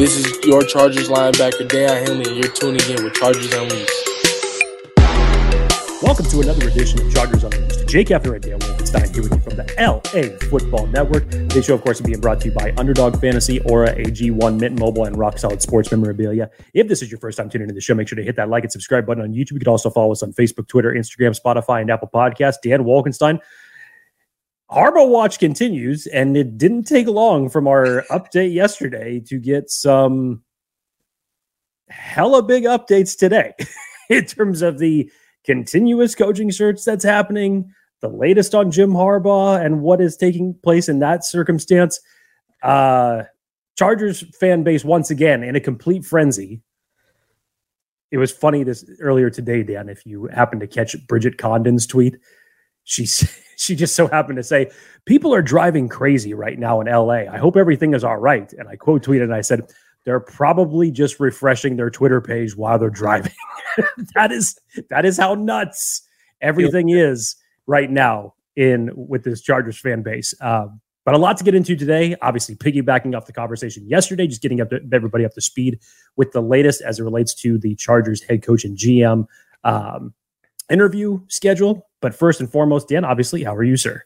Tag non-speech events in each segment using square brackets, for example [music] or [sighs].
This is your Chargers linebacker, Daiyan Henley, and you're tuning in with Chargers Unleashed. Welcome to another edition of Chargers Unleashed. Jake Hefner and Dan Wolfenstein here with you from the LA Football Network. This show, of course, is being brought to you by Underdog Fantasy, Aura, AG1, Mint Mobile, and Rock Solid Sports Memorabilia. If this is your first time tuning into the show, make sure to hit that like and subscribe button on YouTube. You can also follow us on Facebook, Twitter, Instagram, Spotify, and Apple Podcasts. Dan Wolkenstein. Harbaugh Watch continues, and it didn't take long from our update yesterday to get some hella big updates today [laughs] in terms of the continuous coaching search that's happening, the latest on Jim Harbaugh and what is taking place in that circumstance. Uh, Chargers fan base once again in a complete frenzy. It was funny this earlier today, Dan. If you happen to catch Bridget Condon's tweet, she [laughs] she just so happened to say, "People are driving crazy right now in LA. I hope everything is all right." And I quote tweeted and I said, "They're probably just refreshing their Twitter page while they're driving." [laughs] that is that is how nuts everything is right now in with this Chargers fan base. Um, but a lot to get into today. Obviously, piggybacking off the conversation yesterday, just getting up to, everybody up to speed with the latest as it relates to the Chargers head coach and GM um, interview schedule. But first and foremost, Dan, obviously, how are you, sir?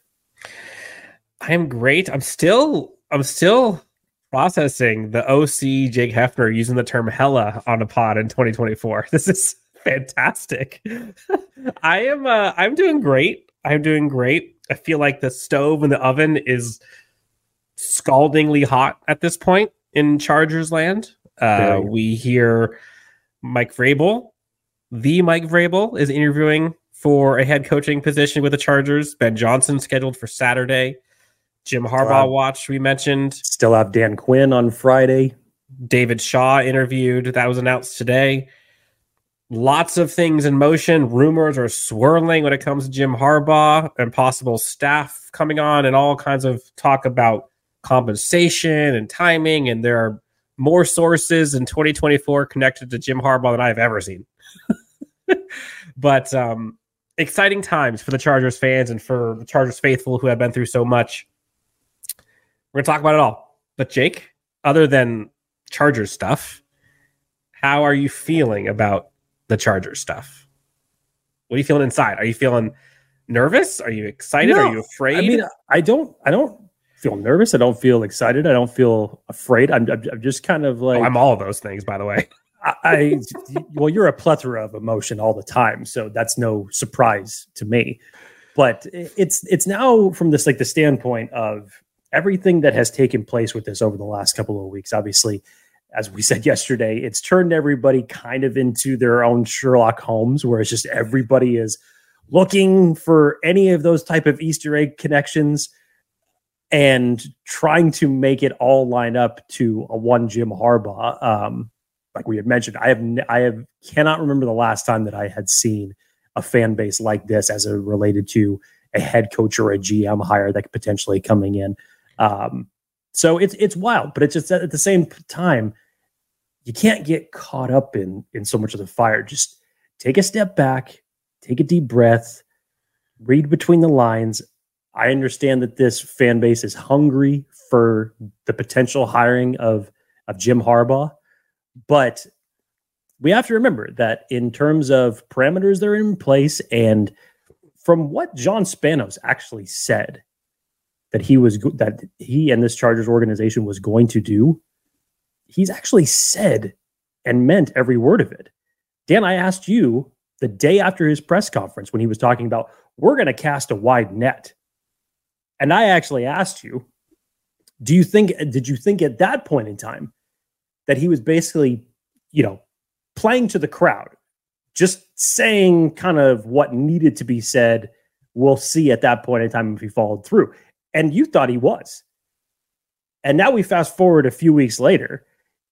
I am great. I'm still I'm still processing the OC Jake Hefner using the term hella on a pod in 2024. [laughs] This is fantastic. [laughs] I am uh, I'm doing great. I'm doing great. I feel like the stove in the oven is scaldingly hot at this point in Chargers land. Uh, we hear Mike Vrabel, the Mike Vrabel, is interviewing for a head coaching position with the Chargers. Ben Johnson scheduled for Saturday. Jim Harbaugh uh, watch we mentioned. Still have Dan Quinn on Friday. David Shaw interviewed. That was announced today. Lots of things in motion. Rumors are swirling when it comes to Jim Harbaugh and possible staff coming on, and all kinds of talk about compensation and timing. And there are more sources in 2024 connected to Jim Harbaugh than I've ever seen. [laughs] but um, exciting times for the Chargers fans and for the Chargers faithful who have been through so much. We're gonna talk about it all. But Jake, other than Chargers stuff, how are you feeling about the Chargers stuff? What are you feeling inside? Are you feeling nervous? Are you excited? No, are you afraid? I mean, I don't. I don't feel nervous. I don't feel excited. I don't feel afraid. I'm, I'm just kind of like. Oh, I'm all of those things, by the way. [laughs] I, well, you're a plethora of emotion all the time, so that's no surprise to me. But it's it's now from this like the standpoint of everything that has taken place with this over the last couple of weeks. Obviously, as we said yesterday, it's turned everybody kind of into their own Sherlock Holmes, where it's just everybody is looking for any of those type of Easter egg connections and trying to make it all line up to a one Jim Harbaugh. Um, like we had mentioned, I have I have cannot remember the last time that I had seen a fan base like this as it related to a head coach or a GM hire that could potentially coming in. Um, so it's it's wild, but it's just at the same time, you can't get caught up in in so much of the fire. Just take a step back, take a deep breath, read between the lines. I understand that this fan base is hungry for the potential hiring of of Jim Harbaugh, but we have to remember that in terms of parameters that are in place and from what John Spanos actually said that he was that he and this Chargers organization was going to do, he's actually said and meant every word of it. Dan, I asked you the day after his press conference when he was talking about we're going to cast a wide net. And I actually asked you, do you think did you think at that point in time that he was basically, you know, playing to the crowd, just saying kind of what needed to be said. We'll see at that point in time if he followed through and you thought he was. And now we fast forward a few weeks later,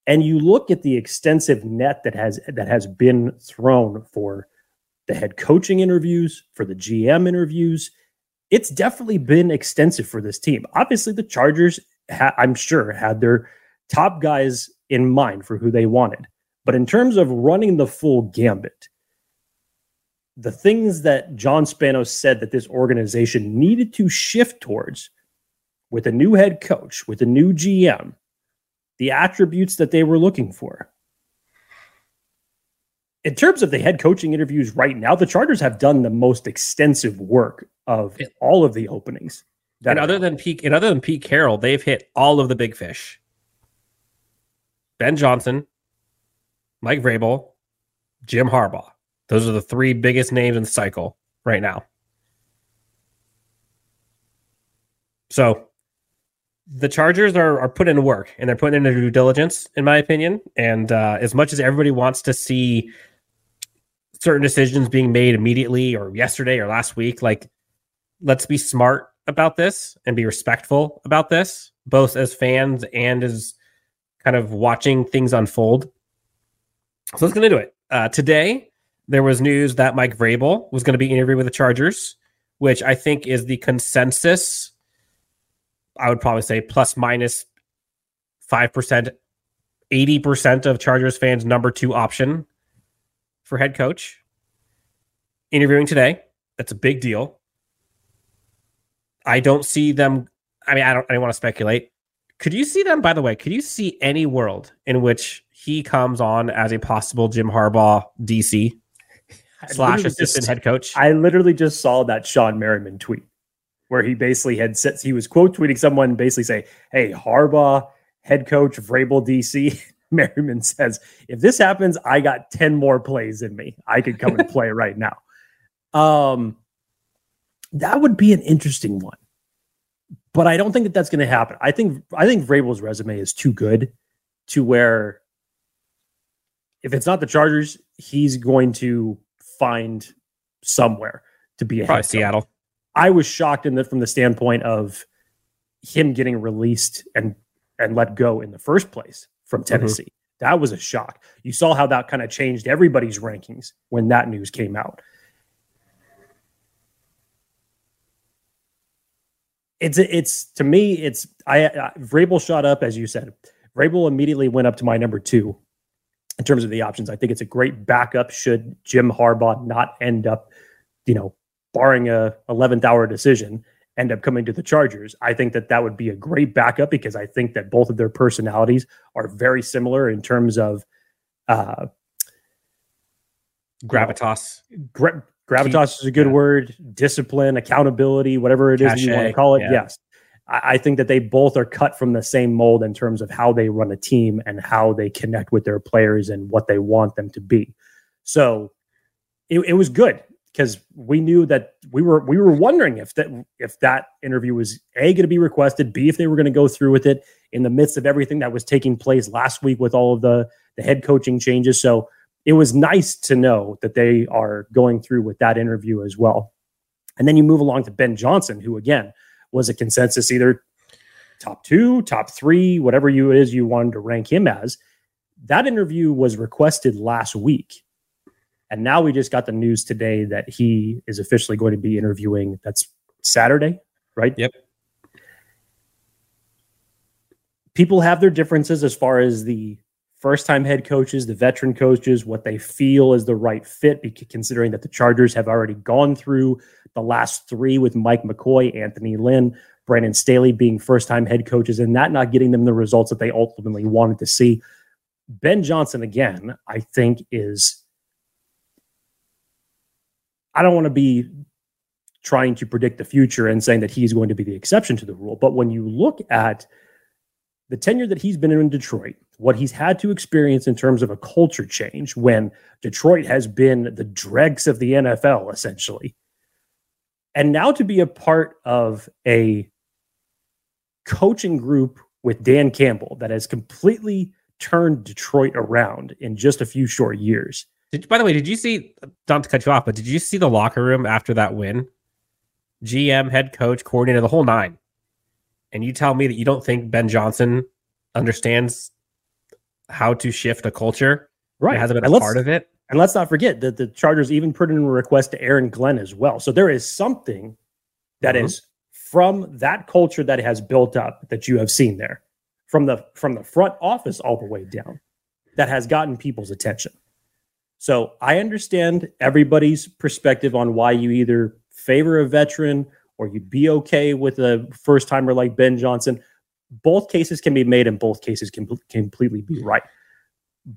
and you look at the extensive net that has that has been thrown for the head coaching interviews, for the GM interviews. It's definitely been extensive for this team. Obviously, the Chargers, ha- I'm sure, had their top guys in mind for who they wanted. But in terms of running the full gambit, the things that John Spanos said that this organization needed to shift towards with a new head coach, with a new GM, the attributes that they were looking for. In terms of the head coaching interviews right now, the Chargers have done the most extensive work of all of the openings. And other than Pete, and other than Pete Carroll, they've hit all of the big fish. Ben Johnson, Mike Vrabel, Jim Harbaugh. Those are the three biggest names in the cycle right now. So the Chargers are, are putting in work and they're putting in their due diligence, in my opinion. And uh, as much as everybody wants to see certain decisions being made immediately or yesterday or last week, like let's be smart about this and be respectful about this, both as fans and as kind of watching things unfold. So let's get into it. Uh, today, there was news that Mike Vrabel was going to be interviewed with the Chargers, which I think is the consensus. I would probably say plus minus 5%, 80% of Chargers fans' number two option for head coach. Interviewing today. That's a big deal. I don't see them. I mean, I don't. I don't want to speculate. Could you see them? By the way, could you see any world in which he comes on as a possible Jim Harbaugh DC slash assistant just, head coach? I literally just saw that Shawne Merriman tweet where he basically had said he was quote tweeting someone basically say, "Hey, Harbaugh head coach, Vrabel DC." [laughs] Merriman says, "If this happens, I got ten more plays in me. I could come and [laughs] play right now." Um, that would be an interesting one. But I don't think that that's going to happen. I think I think Vrabel's resume is too good to where if it's not the Chargers, he's going to find somewhere to be a Probably Seattle. I was shocked in that from the standpoint of him getting released and and let go in the first place from mm-hmm. Tennessee. Mm-hmm. That was a shock. You saw how that kind of changed everybody's rankings when that news came out. It's it's to me it's I, I Vrabel shot up as you said. Vrabel immediately went up to my number two in terms of the options. I think it's a great backup should Jim Harbaugh not end up, you know, barring a 11th hour decision, end up coming to the Chargers. I think that that would be a great backup because I think that both of their personalities are very similar in terms of uh, gravitas. gra- gravitas is a good yeah. word discipline accountability whatever it is you want to call it yeah. yes I, I, think that they both are cut from the same mold in terms of how they run a team and how they connect with their players and what they want them to be so it, it was good because we knew that we were we were wondering if that if that interview was a going to be requested b if they were going to go through with it in the midst of everything that was taking place last week with all of the the head coaching changes so it was nice to know that they are going through with that interview as well. And then you move along to Ben Johnson, who again was a consensus either top two, top three, whatever you it is you wanted to rank him as. That interview was requested last week. And now we just got the news today that he is officially going to be interviewing. That's Saturday, right? Yep. People have their differences as far as the first time head coaches, the veteran coaches, what they feel is the right fit, considering that the Chargers have already gone through the last three with Mike McCoy, Anthony Lynn, Brandon Staley being first time head coaches, and that not getting them the results that they ultimately wanted to see. Ben Johnson, again, I think is. I don't want to be trying to predict the future and saying that he's going to be the exception to the rule. But when you look at the tenure that he's been in Detroit, what he's had to experience in terms of a culture change when Detroit has been the dregs of the NFL, essentially. And now to be a part of a coaching group with Dan Campbell that has completely turned Detroit around in just a few short years. Did, by the way, did you see, not to cut you off, but did you see the locker room after that win? GM, head coach, coordinator, the whole nine. And you tell me that you don't think Ben Johnson understands how to shift a culture. Right. It hasn't been a part of it. And let's not forget that the Chargers even put in a request to Aaron Glenn as well. So there is something that mm-hmm. is from that culture that has built up that you have seen there from the from the front office all the way down that has gotten people's attention. So I understand everybody's perspective on why you either favor a veteran or you'd be okay with a first timer like Ben Johnson. Both cases can be made and both cases can completely be right.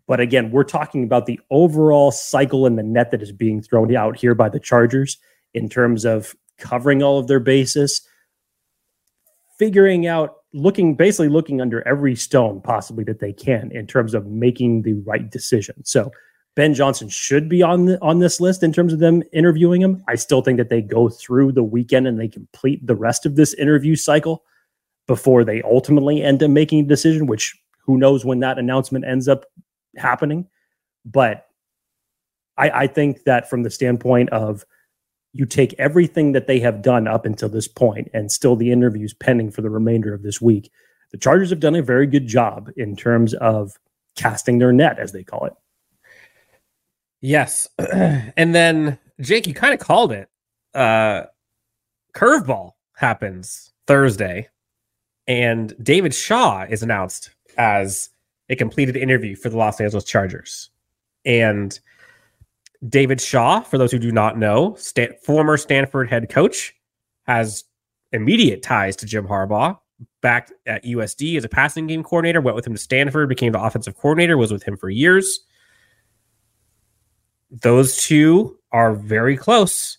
But again, we're talking about the overall cycle and the net that is being thrown out here by the Chargers in terms of covering all of their bases, figuring out, looking, basically looking under every stone possibly that they can in terms of making the right decision. So Ben Johnson should be on the, on this list in terms of them interviewing him. I still think that they go through the weekend and they complete the rest of this interview cycle before they ultimately end up making a decision, which who knows when that announcement ends up happening. But I, I think that from the standpoint of you take everything that they have done up until this point and still the interviews pending for the remainder of this week, the Chargers have done a very good job in terms of casting their net, as they call it. Yes. [clears throat] and then Jake, you kind of called it. Uh curveball happens Thursday, and David Shaw is announced as a completed interview for the Los Angeles Chargers. And David Shaw, for those who do not know, former Stanford head coach, has immediate ties to Jim Harbaugh. Back at USD as a passing game coordinator, went with him to Stanford, became the offensive coordinator, was with him for years those two are very close.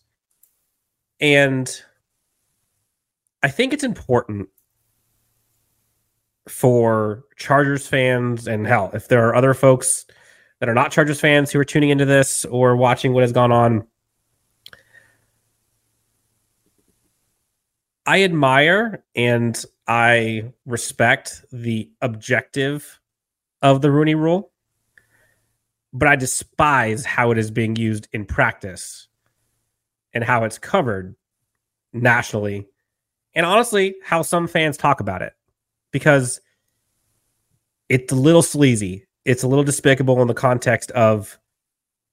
And I think it's important for Chargers fans and hell, if there are other folks that are not Chargers fans who are tuning into this or watching what has gone on, I admire and I respect the objective of the Rooney rule but I despise how it is being used in practice and how it's covered nationally. And honestly, how some fans talk about it because it's a little sleazy. It's a little despicable in the context of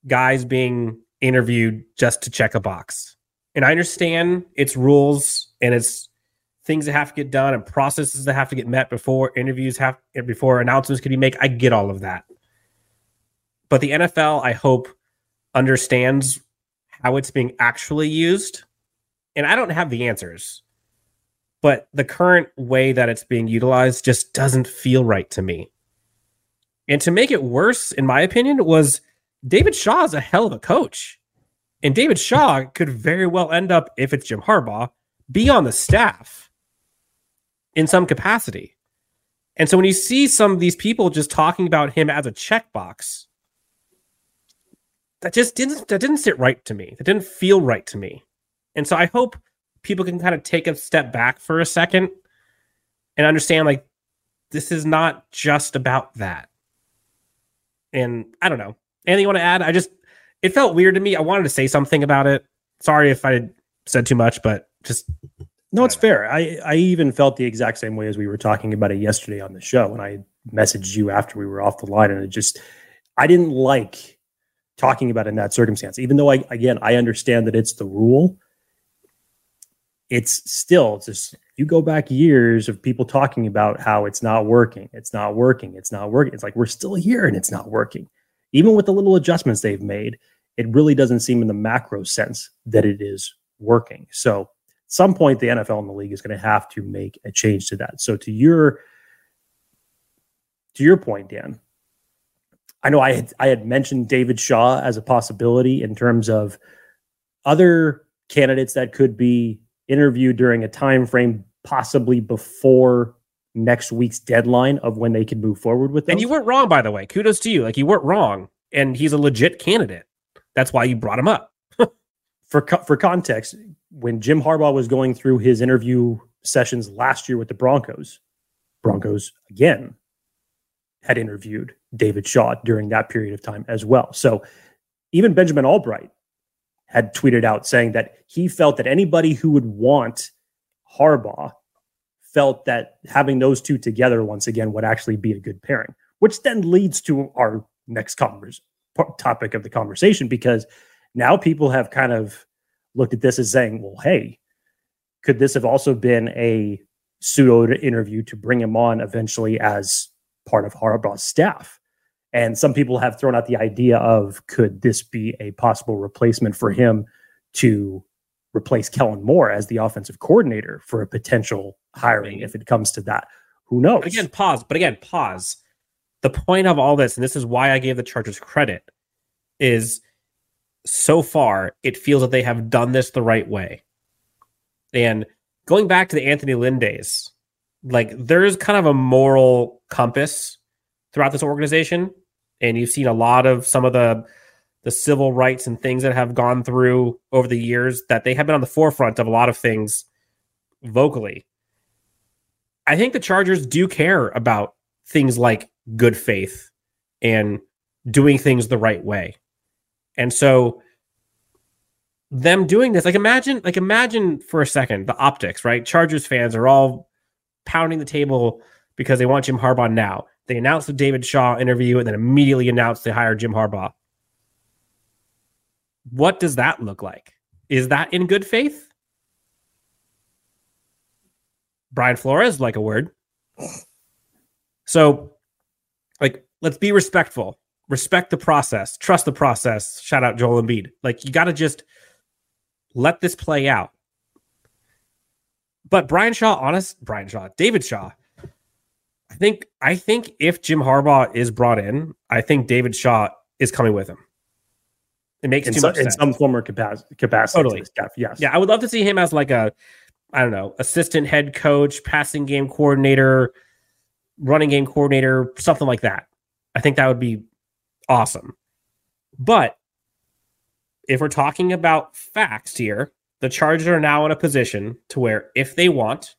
guys being interviewed just to check a box. And I understand its rules and its things that have to get done and processes that have to get met before interviews have before announcements can be made. I get all of that. But the NFL, I hope, understands how it's being actually used. And I don't have the answers, but the current way that it's being utilized just doesn't feel right to me. And to make it worse, in my opinion, was David Shaw is a hell of a coach. And David Shaw could very well end up, if it's Jim Harbaugh, be on the staff in some capacity. And so when you see some of these people just talking about him as a checkbox, that just didn't that didn't sit right to me. That didn't feel right to me. And so I hope people can kind of take a step back for a second and understand like this is not just about that. And I don't know. Anything you want to add? I just it felt weird to me. I wanted to say something about it. Sorry if I said too much, but just no, it's fair. I, I even felt the exact same way as we were talking about it yesterday on the show when I messaged you after we were off the line. And it just, I didn't like talking about in that circumstance. Even though I again I understand that it's the rule, it's still just you go back years of people talking about how it's not working, it's not working, it's not working. It's like we're still here and it's not working. Even with the little adjustments they've made, it really doesn't seem in the macro sense that it is working. So at some point the NFL and the league is going to have to make a change to that. So to your to your point, Dan, I know I had I had mentioned David Shaw as a possibility in terms of other candidates that could be interviewed during a time frame possibly before next week's deadline of when they can move forward with them. And you weren't wrong, by the way. Kudos to you. Like you weren't wrong, and he's a legit candidate. That's why you brought him up. [laughs] for co- for context, when Jim Harbaugh was going through his interview sessions last year with the Broncos, Broncos again had interviewed David Shaw during that period of time as well. So even Benjamin Allbright had tweeted out saying that he felt that anybody who would want Harbaugh felt that having those two together once again would actually be a good pairing, which then leads to our next converse, topic of the conversation because now people have kind of looked at this as saying, well, hey, could this have also been a pseudo interview to bring him on eventually as part of Harbaugh's staff. And some people have thrown out the idea of could this be a possible replacement for him to replace Kellen Moore as the offensive coordinator for a potential hiring if it comes to that, Who knows? But again, pause. But again, pause. The point of all this, and this is why I gave the Chargers credit, is so far it feels that they have done this the right way. And going back to the Anthony Lynn days, like there's kind of a moral compass throughout this organization. And you've seen a lot of some of the the civil rights and things that have gone through over the years that they have been on the forefront of a lot of things vocally. I think the Chargers do care about things like good faith and doing things the right way. And so them doing this, like imagine, like imagine for a second the optics, right? Chargers fans are all pounding the table because they want Jim Harbaugh now. They announced the David Shaw interview and then immediately announced they hired Jim Harbaugh. What does that look like? Is that in good faith? Brian Flores like a word. So, like, let's be respectful. Respect the process. Trust the process. Shout out Joel Embiid. Like, you got to just let this play out. But Brian Shaw, honest, Brian Shaw, David Shaw. I think I think if Jim Harbaugh is brought in, I think David Shaw is coming with him. It makes in, too so, much in sense. some form or capacity. capacity Totally. to staff, yes. Yeah, I would love to see him as like a, I don't know, assistant head coach, passing game coordinator, running game coordinator, something like that. I think that would be awesome. But if we're talking about facts here, the Chargers are now in a position to where if they want,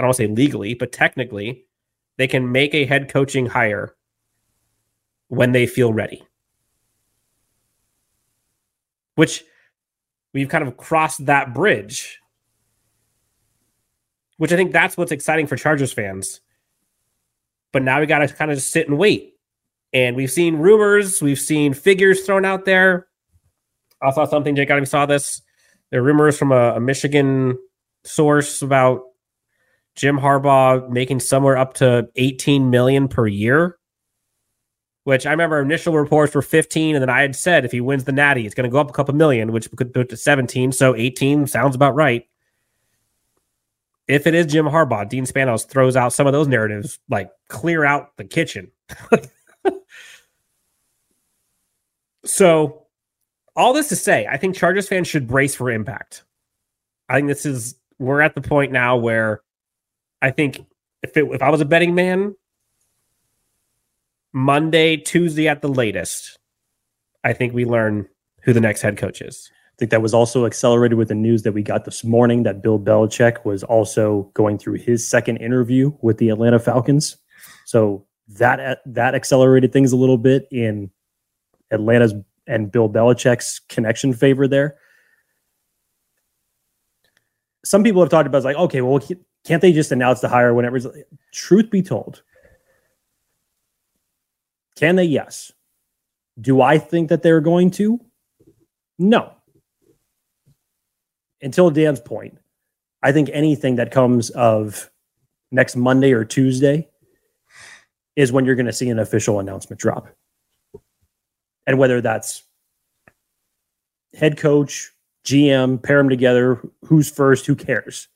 I don't want to say legally, but technically, they can make a head coaching hire when they feel ready. Which we've kind of crossed that bridge. Which I think that's what's exciting for Chargers fans. But now we got to kind of just sit and wait. And we've seen rumors, we've seen figures thrown out there. I saw something, Jake, I saw this. There are rumors from a, a Michigan source about Jim Harbaugh making somewhere up to 18 million per year. Which I remember initial reports were 15, and then I had said if he wins the natty, it's going to go up a couple million, which could put to 17. So 18 sounds about right. If it is Jim Harbaugh, Dean Spanos throws out some of those narratives, like clear out the kitchen. [laughs] so, all this to say, I think Chargers fans should brace for impact. I think this is we're at the point now where I think if it, if I was a betting man, Monday, Tuesday at the latest, I think we learn who the next head coach is. I think that was also accelerated with the news that we got this morning that Bill Belichick was also going through his second interview with the Atlanta Falcons. So that that accelerated things a little bit in Atlanta's and Bill Belichick's connection favor there. Some people have talked about like, okay, well, can't they just announce the hire whenever? Truth be told, can they? Yes. Do I think that they're going to? No. Until Dan's point, I think anything that comes of next Monday or Tuesday is when you're going to see an official announcement drop. And whether that's head coach, GM, pair them together, who's first, who cares?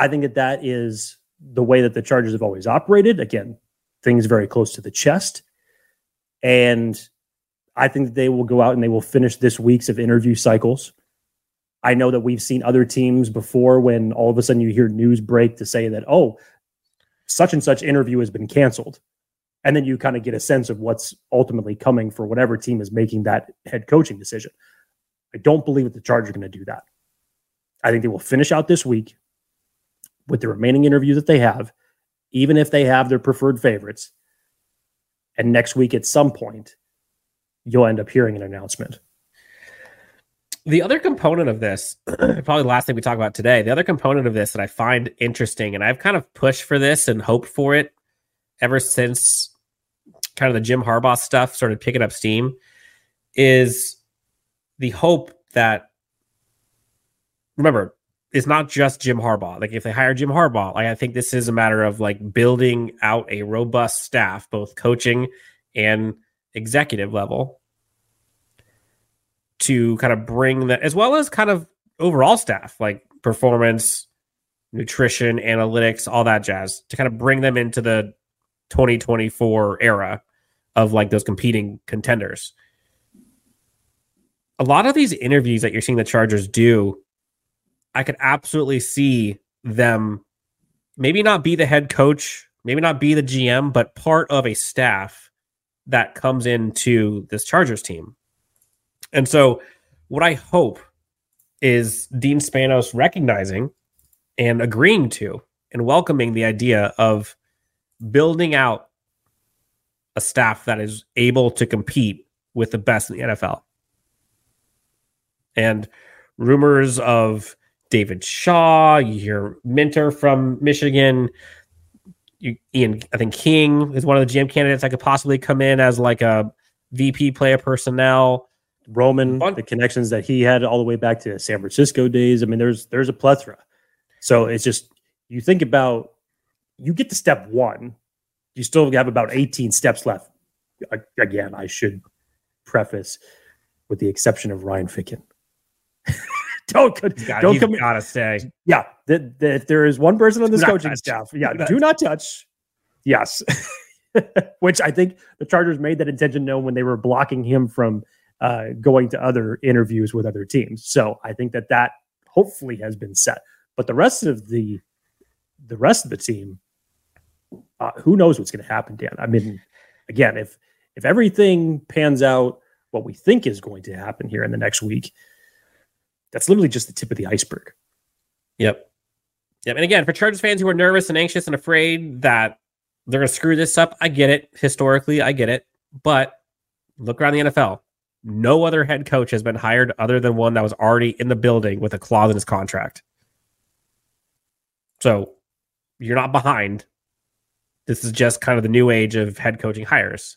I think that that is the way that the Chargers have always operated. Again, things very close to the chest. And I think that they will go out and they will finish this weeks of interview cycles. I know that we've seen other teams before when all of a sudden you hear news break to say that, oh, such and such interview has been canceled. And then you kind of get a sense of what's ultimately coming for whatever team is making that head coaching decision. I don't believe that the Chargers are going to do that. I think they will finish out this week with the remaining interviews that they have, even if they have their preferred favorites. And next week at some point, you'll end up hearing an announcement. The other component of this, [clears throat] probably the last thing we talk about today, the other component of this that I find interesting, and I've kind of pushed for this and hoped for it ever since kind of the Jim Harbaugh stuff started picking up steam, is the hope that remember it's not just Jim Harbaugh. Like if they hire Jim Harbaugh, like I think this is a matter of like building out a robust staff, both coaching and executive level, to kind of bring that as well as kind of overall staff, like performance, nutrition, analytics, all that jazz to kind of bring them into the 2024 era of like those competing contenders. A lot of these interviews that you're seeing the Chargers do, I could absolutely see them maybe not be the head coach, maybe not be the GM, but part of a staff that comes into this Chargers team. And so, what I hope is Dean Spanos recognizing and agreeing to and welcoming the idea of building out a staff that is able to compete with the best in the NFL. And rumors of David Shaw, you hear Minter from Michigan, you, Ian, I think King is one of the GM candidates that could possibly come in as like a VP player personnel. Roman, the connections that he had all the way back to San Francisco days. I mean, there's there's a plethora. So it's just you think about you get to step one, you still have about 18 steps left. Again, I should preface with the exception of Ryan Ficken. [laughs] don't got, don't come gotta say yeah that if there is one person on this coaching touch. staff yeah do, do not touch. Yes. [laughs] Which i think the chargers made that intention known when they were blocking him from uh, going to other interviews with other teams. So i think that that hopefully has been set. But the rest of the the rest of the team uh, who knows what's going to happen dan? I mean again if if everything pans out what we think is going to happen here in the next week that's literally just the tip of the iceberg. Yep. Yep. And again, for Chargers fans who are nervous and anxious and afraid that they're going to screw this up, I get it. Historically, I get it. But look around the NFL. No other head coach has been hired other than one that was already in the building with a clause in his contract. So you're not behind. This is just kind of the new age of head coaching hires.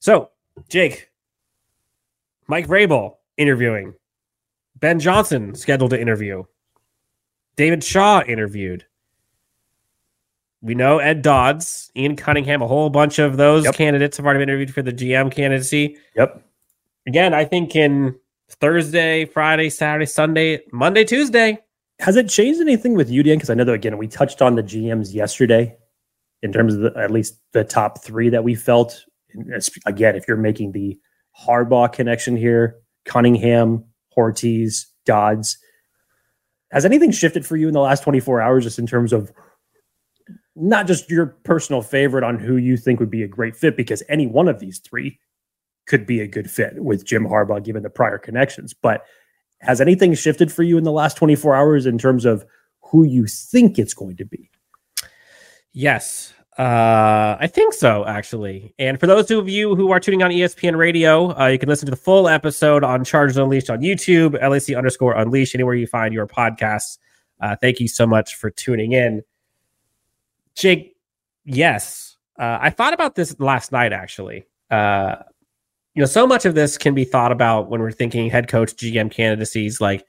So, Jake, Mike Vrabel interviewing Ben Johnson scheduled to interview. David Shaw interviewed. We know Ed Dodds, Ian Cunningham, a whole bunch of those yep. candidates have already been interviewed for the GM candidacy. Yep. Again, I think in Thursday, Friday, Saturday, Sunday, Monday, Tuesday. Has it changed anything with you, Dan? Because I know that again, we touched on the GMs yesterday in terms of the, at least the top three that we felt. Again, if you're making the Harbaugh connection here, Cunningham, Hortiz, Dodds. Has anything shifted for you in the last 24 hours, just in terms of not just your personal favorite on who you think would be a great fit, because any one of these three could be a good fit with Jim Harbaugh, given the prior connections. But has anything shifted for you in the last 24 hours in terms of who you think it's going to be? Yes. Uh, I think so, actually. And for those of you who are tuning on ESPN Radio, uh, you can listen to the full episode on Chargers Unleashed on YouTube, LAC underscore Unleashed, anywhere you find your podcasts. Uh, thank you so much for tuning in. Jake, yes, uh, I thought about this last night, actually. Uh, you know, so much of this can be thought about when we're thinking head coach GM candidacies, like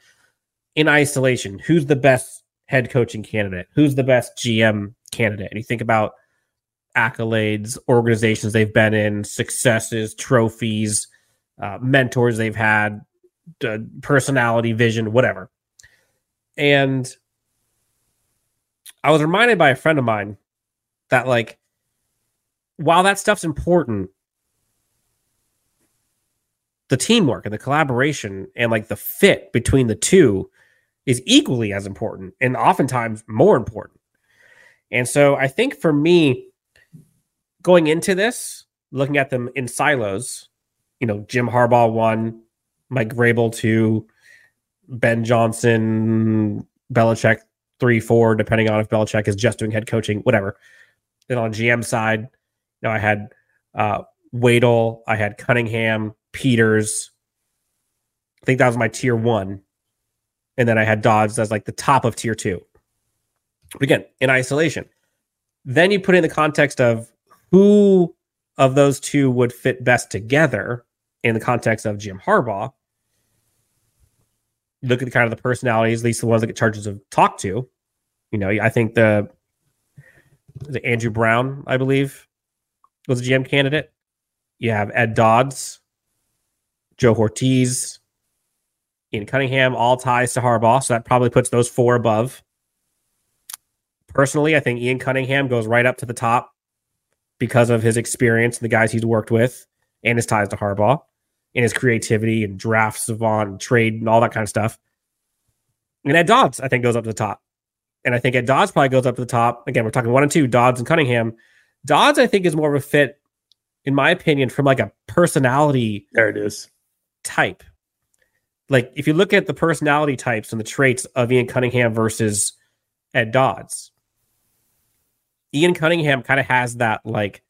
in isolation. Who's the best head coaching candidate? Who's the best GM candidate? And you think about accolades, organizations they've been in, successes, trophies, uh, mentors they've had, uh, personality, vision, whatever. And I was reminded by a friend of mine that, like, while that stuff's important, the teamwork and the collaboration and like the fit between the two is equally as important and oftentimes more important. And so I think for me, going into this, looking at them in silos, you know, Jim Harbaugh one, Mike Vrabel two, Ben Johnson, Belichick three, four, depending on if Belichick is just doing head coaching, whatever. Then on GM side, you know, I had uh Waddle, I had Cunningham, Peters. I think that was my tier one. And then I had Dodds as like the top of tier two. But again, in isolation. Then you put in the context of who of those two would fit best together in the context of Jim Harbaugh. Look at the kind of the personalities, at least the ones that get charges of talk to. You know, I think the, the Andrew Brown, I believe, was a GM candidate. You have Ed Dodds, Joe Hortiz, Ian Cunningham, all ties to Harbaugh. So that probably puts those four above. Personally, I think Ian Cunningham goes right up to the top because of his experience and the guys he's worked with and his ties to Harbaugh and his creativity and draft savant and trade and all that kind of stuff. And Ed Dodds, I think, goes up to the top. And I think Ed Dodds probably goes up to the top. Again, we're talking one and two, Dodds and Cunningham. Dodds, I think, is more of a fit, in my opinion, from like a personality There it is. type. Like if you look at the personality types and the traits of Ian Cunningham versus Ed Dodds, Ian Cunningham kind of has that like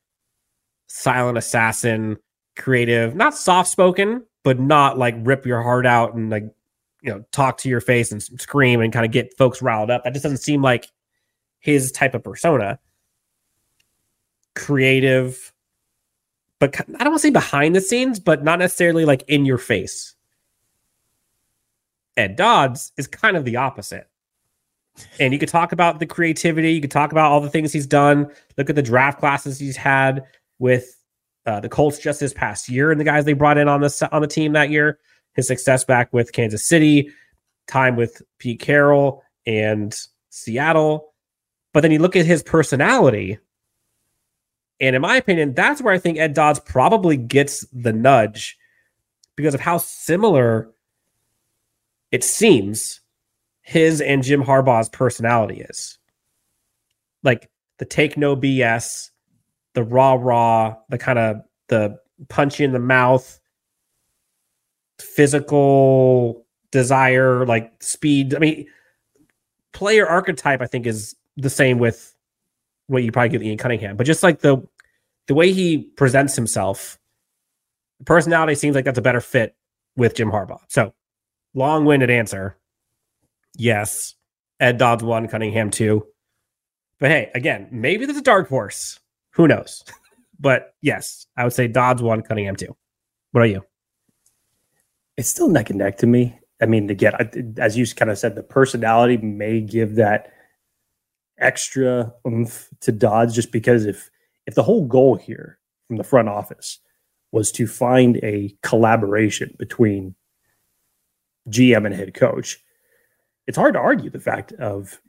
silent assassin, creative, not soft spoken, but not like rip your heart out and like you know talk to your face and scream and kind of get folks riled up. That just doesn't seem like his type of persona. Creative, but I don't want to say behind the scenes, but not necessarily like in your face. Ed Dodds is kind of the opposite. And you could talk about the creativity, you could talk about all the things he's done. Look at the draft classes he's had with uh, the Colts just this past year and the guys they brought in on the on the team that year. His success back with Kansas City, time with Pete Carroll and Seattle. But then you look at his personality, and in my opinion, that's where I think Ed Dodds probably gets the nudge because of how similar it seems his and Jim Harbaugh's personality is. Like the take no BS, the raw raw, the kind of the punch in the mouth, physical desire, like speed. I mean, player archetype, I think, is the same with what you probably get Ian Cunningham, but just like the the way he presents himself, personality seems like that's a better fit with Jim Harbaugh. So, long winded answer. Yes, Ed Dodds one, Cunningham two. But hey, again, maybe there's a dark horse. Who knows? [laughs] but yes, I would say Dodds one, Cunningham two. What are you? It's still neck and neck to me. I mean, again, as you kind of said, the personality may give that extra oomph to Dodds, just because if if the whole goal here from the front office was to find a collaboration between GM and head coach, it's hard to argue the fact of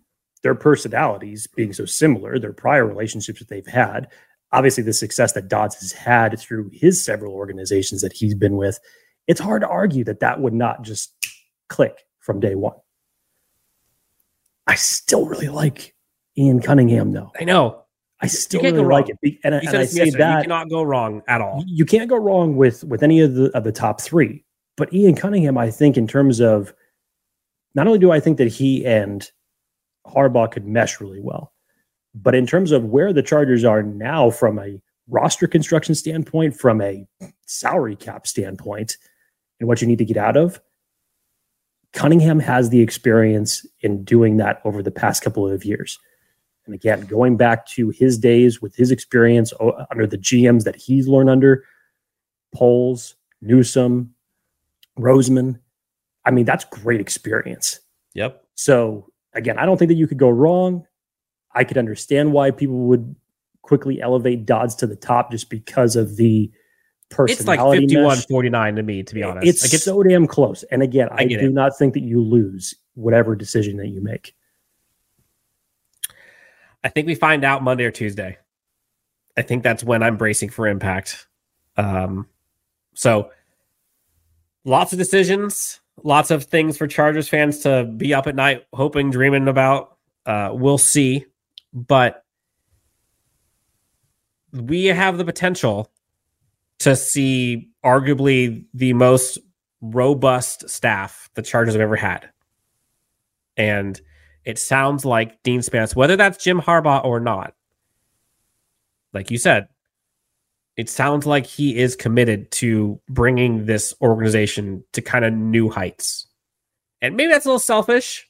their personalities being so similar, their prior relationships that they've had. Obviously, the success that Dodds has had through his several organizations that he's been with, it's hard to argue that that would not just click from day one. I still really like Ian Cunningham, though. I know. I still really like wrong. it, and, and I say yesterday. that you cannot go wrong at all. you can't go wrong with with any of the of the top three. But Ian Cunningham, I think, in terms of not only do I think that he and Harbaugh could mesh really well, but in terms of where the Chargers are now from a roster construction standpoint, from a salary cap standpoint, and what you need to get out of, Cunningham has the experience in doing that over the past couple of years. And again, going back to his days with his experience uh, under the GMs that he's learned under, Poles, Newsome, Roseman. I mean, that's great experience. Yep. So again, I don't think that you could go wrong. I could understand why people would quickly elevate Dodds to the top just because of the personality. It's like personality. 51 mesh. 49 to me, to be honest. It's, like it's, so damn close. And again, I I, do it. not think that you lose whatever decision that you make. I think we find out Monday or Tuesday. I think that's when I'm bracing for impact. Um, so lots of decisions, lots of things for Chargers fans to be up at night, hoping, dreaming about. Uh, we'll see, but we have the potential to see arguably the most robust staff the Chargers have ever had. And it sounds like Dean Spanos, whether that's Jim Harbaugh or not, like you said, it sounds like he is committed to bringing this organization to kind of new heights. And maybe that's a little selfish,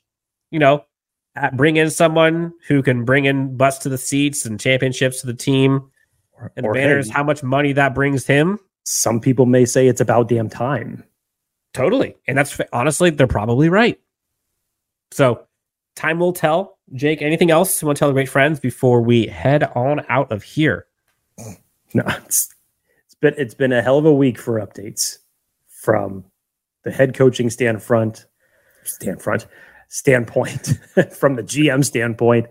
you know, bring in someone who can bring in butts to the seats and championships to the team. And the Or, banner is hey, how much money that brings him. some people may say it's about damn time. Totally. And that's honestly, they're probably right. So time will tell. Jake, anything else you want to tell the great friends before we head on out of here? No, it's, it's been it's been a hell of a week for updates from the head coaching stand front stand front standpoint [laughs] from the GM standpoint.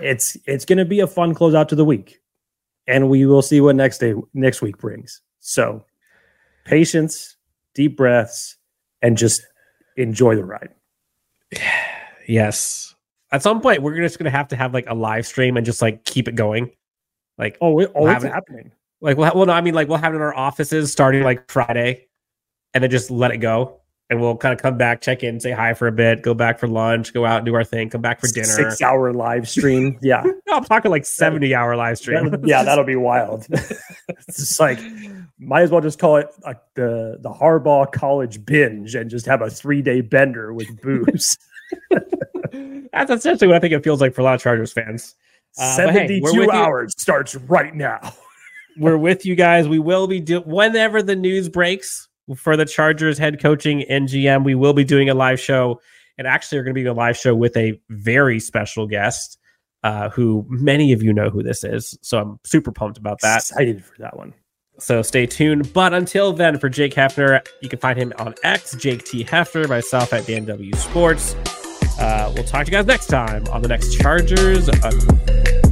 it's it's going to be a fun closeout to the week, and we will see what next day next week brings. So, patience, deep breaths, and just enjoy the ride. [sighs] Yes. At some point, we're just gonna have to have like a live stream and just like keep it going. Like, Oh, it, oh, We'll it's it- happening. like well, well, no, I mean, like we'll have it in our offices starting like Friday, and then just let it go, and we'll kind of come back, check in, say hi for a bit, go back for lunch, go out, and do our thing, come back for dinner. Six hour live stream. Yeah. [laughs] No, I'm talking like seventy hour live stream. That- yeah, [laughs] that'll be wild. [laughs] it's just like might as well just call it like the the Harbaugh College binge and just have a three day bender with booze. That's essentially what I think it feels like for a lot of Chargers fans. Uh, but hey, Seventy we're two with you. hours starts right now. [laughs] We're with you guys. We will be do whenever the news breaks for the Chargers head coaching and GM. We will be doing a live show, and actually, are going to be doing a live show with a very special guest, uh, who many of you know who this is. So I'm super pumped about that. Excited for that one. So stay tuned. But until then, for Jake Hefner, you can find him on X, Jake T Hefner, myself at Dan W Sports. Uh, we'll talk to you guys next time on the next Chargers. Unleashed.